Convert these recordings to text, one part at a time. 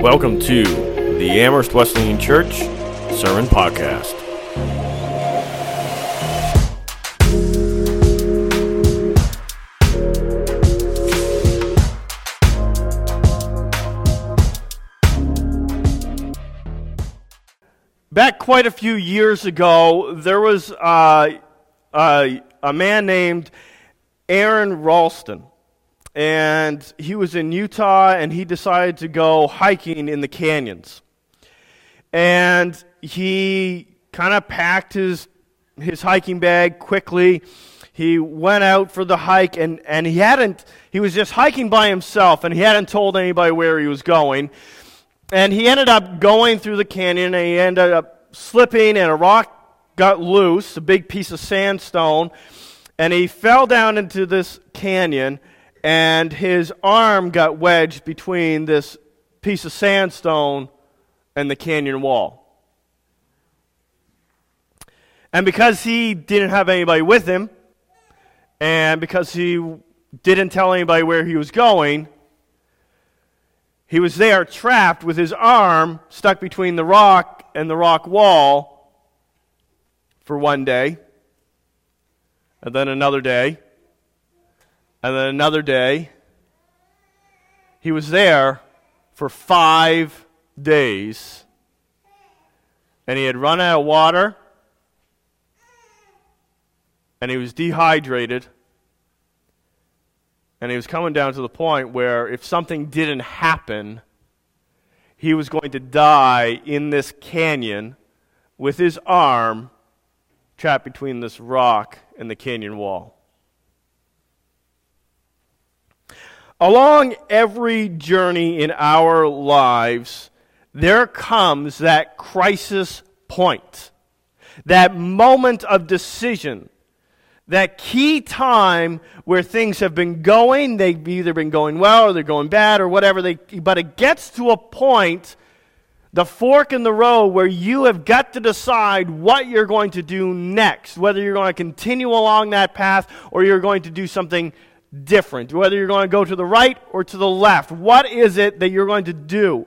Welcome to the Amherst Wesleyan Church Sermon Podcast. Back quite a few years ago, there was uh, uh, a man named Aron Ralston. And he was in Utah and he decided to go hiking in the canyons. And he kind of packed his, his hiking bag quickly. He went out for the hike and, and he hadn't, he was just hiking by himself and he hadn't told anybody where he was going. And he ended up going through the canyon and he ended up slipping and a rock got loose, a big piece of sandstone, and he fell down into this canyon and his arm got wedged between this piece of sandstone and the canyon wall. And because he didn't have anybody with him, and because he didn't tell anybody where he was going, he was there trapped with his arm stuck between the rock and the rock wall for one day, and then another day and then another day, he was there for five days. And he had run out of water. And he was dehydrated. And he was coming down to the point where if something didn't happen, he was going to die in this canyon with his arm trapped between this rock and the canyon wall. Along every journey in our lives, there comes that crisis point, that moment of decision, that key time where things have been going. They've either been going well or they're going bad or whatever. They, but it gets to a point, the fork in the road, where you have got to decide what you're going to do next, whether you're going to continue along that path or you're going to do something different, whether you're going to go to the right or to the left. What is it that you're going to do?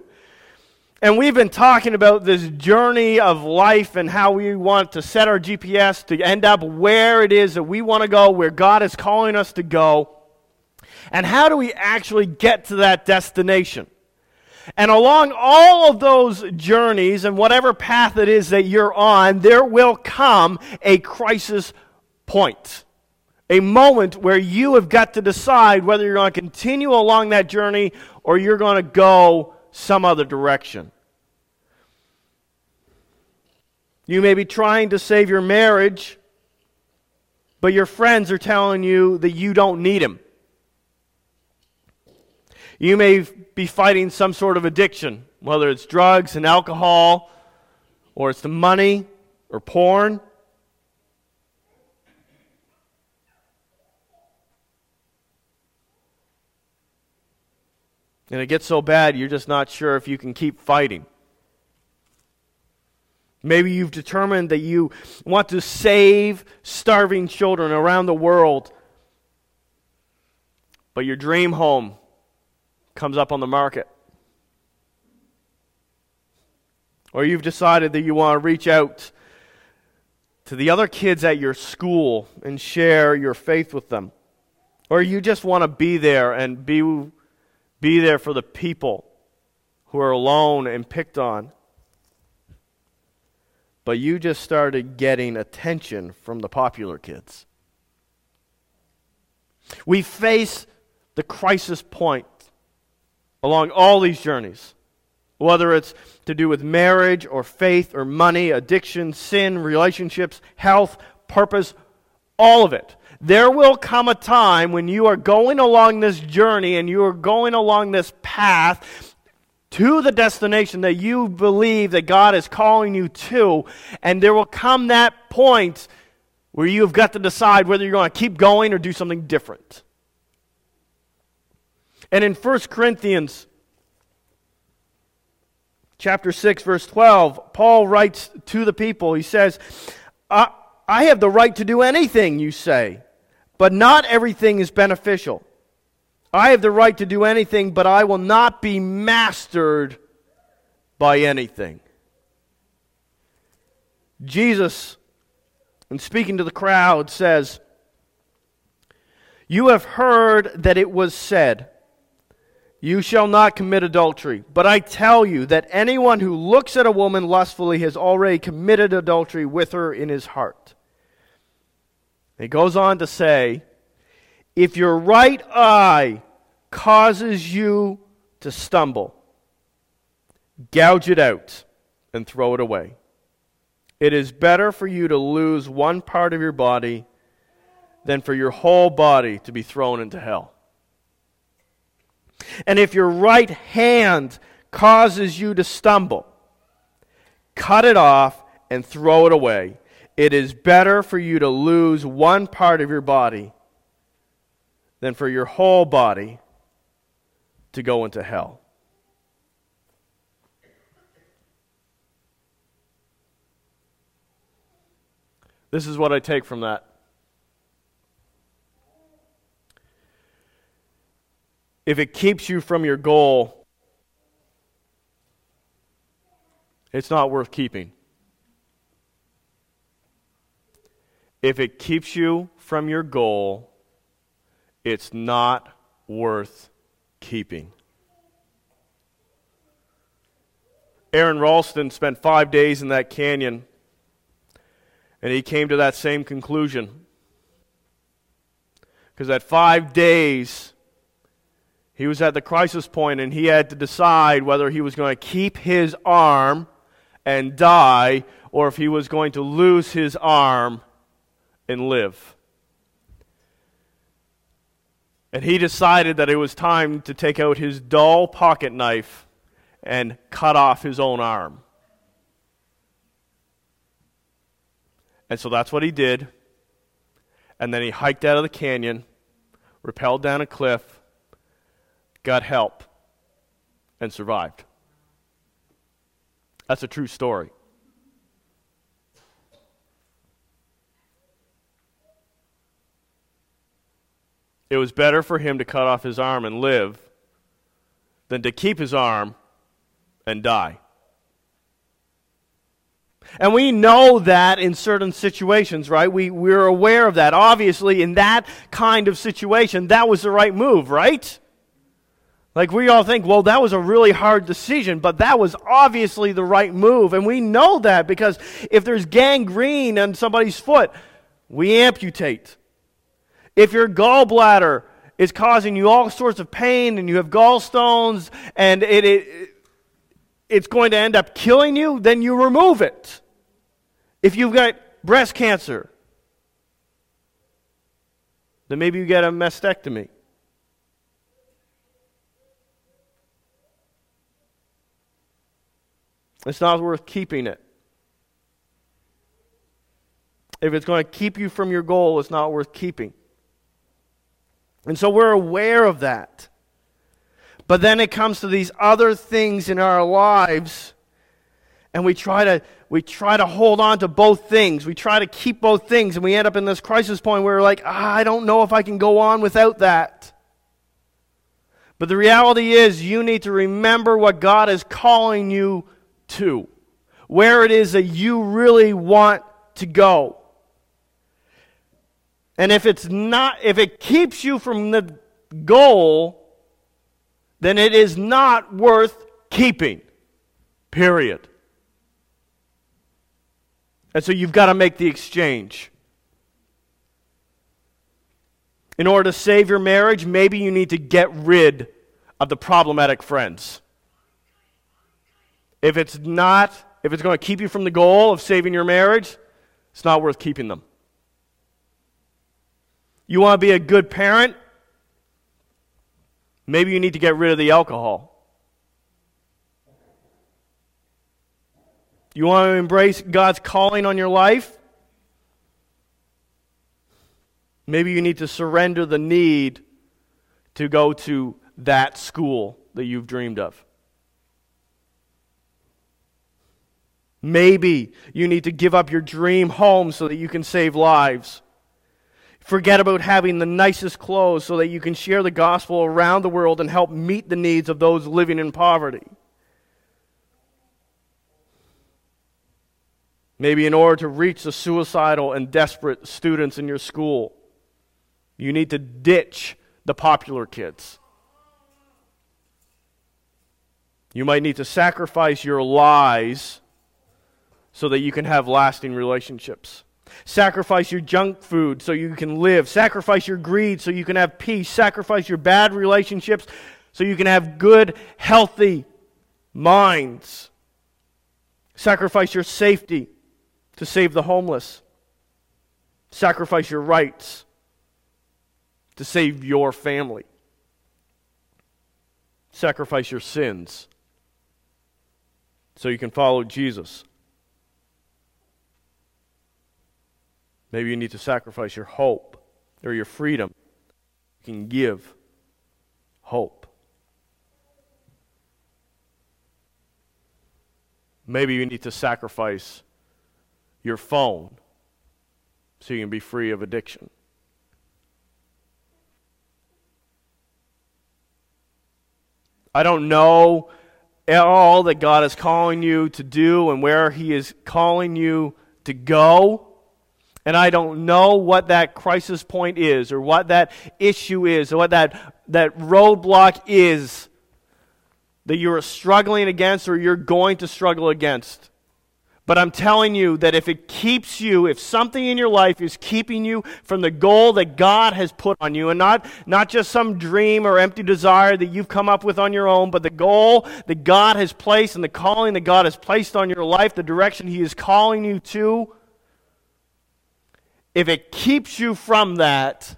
And we've been talking about this journey of life and how we want to set our GPS to end up where it is that we want to go, where God is calling us to go. And how do we actually get to that destination? And along all of those journeys and whatever path it is that you're on, there will come a crisis point a moment where you have got to decide whether you're going to continue along that journey or you're going to go some other direction. You may be trying to save your marriage, but your friends are telling you that you don't need him. You may be fighting some sort of addiction, whether it's drugs and alcohol, or it's the money or porn. And it gets so bad, you're just not sure if you can keep fighting. Maybe you've determined that you want to save starving children around the world, but your dream home comes up on the market. Or you've decided that you want to reach out to the other kids at your school and share your faith with them. Or you just want to be there and be be there for the people who are alone and picked on. But you just started getting attention from the popular kids. We face the crisis point along all these journeys, whether it's to do with marriage or faith or money, addiction, sin, relationships, health, purpose, all of it. There will come a time when you are going along this journey and you are going along this path to the destination that you believe that God is calling you to, and there will come that point where you have got to decide whether you're going to keep going or do something different. And in 1 Corinthians chapter 6 verse 12, Paul writes to the people, he says, I, I have the right to do anything you say but not everything is beneficial. I have the right to do anything, but I will not be mastered by anything. Jesus, in speaking to the crowd, says, You have heard that it was said, You shall not commit adultery. But I tell you that anyone who looks at a woman lustfully has already committed adultery with her in his heart. He goes on to say, If your right eye causes you to stumble, gouge it out and throw it away. It is better for you to lose one part of your body than for your whole body to be thrown into hell. And if your right hand causes you to stumble, cut it off and throw it away. It is better for you to lose one part of your body than for your whole body to go into hell. This is what I take from that. If it keeps you from your goal, it's not worth keeping. If it keeps you from your goal, it's not worth keeping. Aron Ralston spent five days in that canyon and he came to that same conclusion. Because at five days, he was at the crisis point and he had to decide whether he was going to keep his arm and die or if he was going to lose his arm and live. And he decided that it was time to take out his dull pocket knife and cut off his own arm. And so that's what he did. And then he hiked out of the canyon, rappelled down a cliff, got help, and survived. That's a true story. It was better for him to cut off his arm and live than to keep his arm and die. And we know that in certain situations, right? We, we're aware of that. Obviously, in that kind of situation, that was the right move, right? Like we all think, well, that was a really hard decision, but that was obviously the right move. And we know that because if there's gangrene on somebody's foot, we amputate. If your gallbladder is causing you all sorts of pain and you have gallstones and it, it it's going to end up killing you, then you remove it. If you've got breast cancer, then maybe you get a mastectomy. It's not worth keeping it. If it's going to keep you from your goal, it's not worth keeping. And so we're aware of that. But then it comes to these other things in our lives, and we try to we try to hold on to both things. We try to keep both things, and we end up in this crisis point where we're like, ah, I don't know if I can go on without that. But the reality is, you need to remember what God is calling you to, where it is that you really want to go. And if it's not, if it keeps you from the goal, then it is not worth keeping. Period. And so you've got to make the exchange. In order to save your marriage, maybe you need to get rid of the problematic friends. If it's not, if it's going to keep you from the goal of saving your marriage, it's not worth keeping them. You want to be a good parent? Maybe you need to get rid of the alcohol. You want to embrace God's calling on your life? Maybe you need to surrender the need to go to that school that you've dreamed of. Maybe you need to give up your dream home so that you can save lives. Forget about having the nicest clothes so that you can share the gospel around the world and help meet the needs of those living in poverty. Maybe in order to reach the suicidal and desperate students in your school, you need to ditch the popular kids. You might need to sacrifice your lies so that you can have lasting relationships. Sacrifice your junk food so you can live. Sacrifice your greed so you can have peace. Sacrifice your bad relationships so you can have good, healthy minds. Sacrifice your safety to save the homeless. Sacrifice your rights to save your family. Sacrifice your sins so you can follow Jesus. Maybe you need to sacrifice your hope or your freedom. You can give hope. Maybe you need to sacrifice your phone so you can be free of addiction. I don't know all that God is calling you to do and where He is calling you to go. And I don't know what that crisis point is or what that issue is or what that, that roadblock is that you're struggling against or you're going to struggle against. But I'm telling you that if it keeps you, if something in your life is keeping you from the goal that God has put on you, and not, not just some dream or empty desire that you've come up with on your own, but the goal that God has placed and the calling that God has placed on your life, the direction He is calling you to, if it keeps you from that,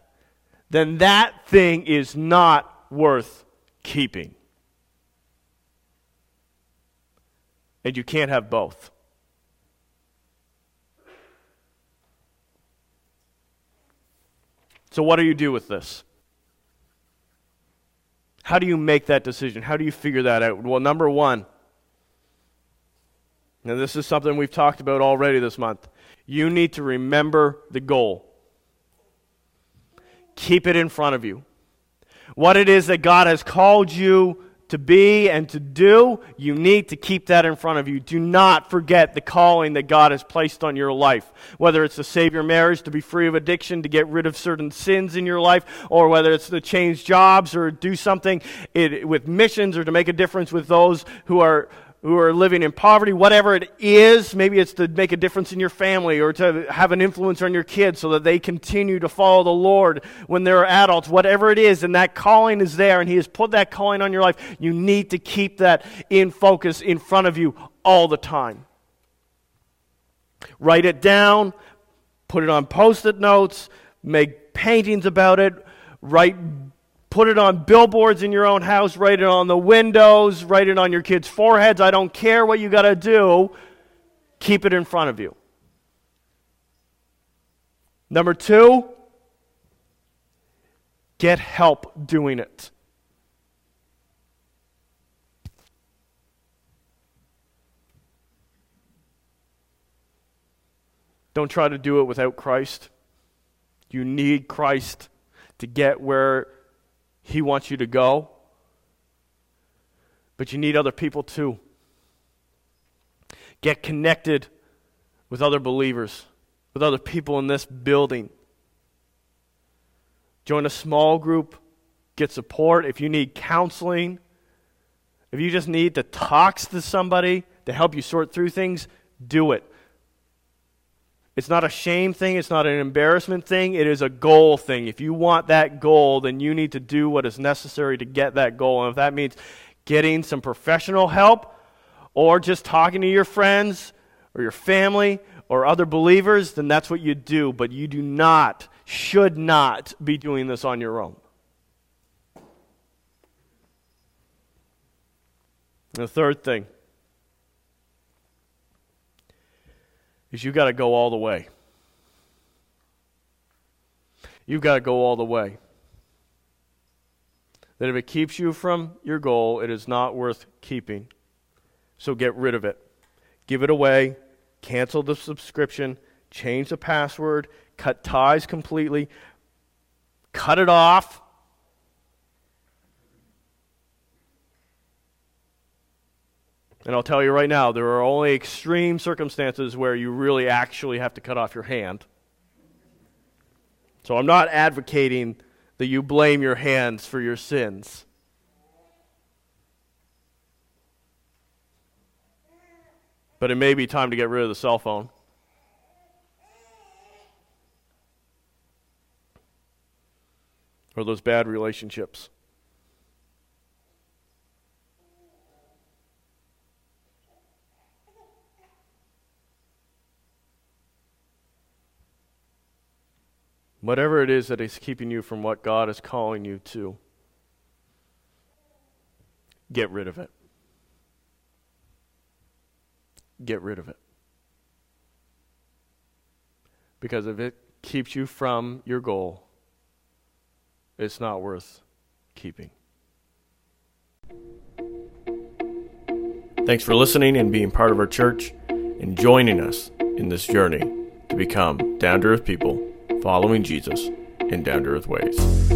then that thing is not worth keeping. And you can't have both. So, what do you do with this? How do you make that decision? How do you figure that out? Well, number one, and this is something we've talked about already this month, you need to remember the goal. Keep it in front of you. What it is that God has called you to be and to do, you need to keep that in front of you. Do not forget the calling that God has placed on your life. Whether it's to save your marriage, to be free of addiction, to get rid of certain sins in your life, or whether it's to change jobs or do something it, with missions or to make a difference with those who are who are living in poverty, whatever it is. Maybe it's to make a difference in your family or to have an influence on your kids so that they continue to follow the Lord when they're adults, whatever it is. And that calling is there, and He has put that calling on your life. You need to keep that in focus in front of you all the time. Write it down, put it on post it notes, make paintings about it, write Put it on billboards in your own house, write it on the windows, write it on your kids' foreheads. I don't care what you got to do. Keep it in front of you. Number two, get help doing it. Don't try to do it without Christ. You need Christ to get where he wants you to go. But you need other people too. Get connected with other believers, with other people in this building. Join a small group, get support. If you need counseling, if you just need to talk to somebody to help you sort through things, do it. It's not a shame thing, it's not an embarrassment thing, it is a goal thing. If you want that goal, then you need to do what is necessary to get that goal. And if that means getting some professional help or just talking to your friends or your family or other believers, then that's what you do. But you do not, should not be doing this on your own. The third thing is you got to go all the way. You've got to go all the way. That if it keeps you from your goal, it is not worth keeping. So get rid of it. Give it away. Cancel the subscription. Change the password. Cut ties completely. Cut it off. And I'll tell you right now, there are only extreme circumstances where you really actually have to cut off your hand. So I'm not advocating that you blame your hands for your sins. But it may be time to get rid of the cell phone. Or those bad relationships. Whatever it is that is keeping you from what God is calling you to, get rid of it. Get rid of it. Because if it keeps you from your goal, it's not worth keeping. Thanks for listening and being part of our church and joining us in this journey to become down to earth people following Jesus in down to earth ways.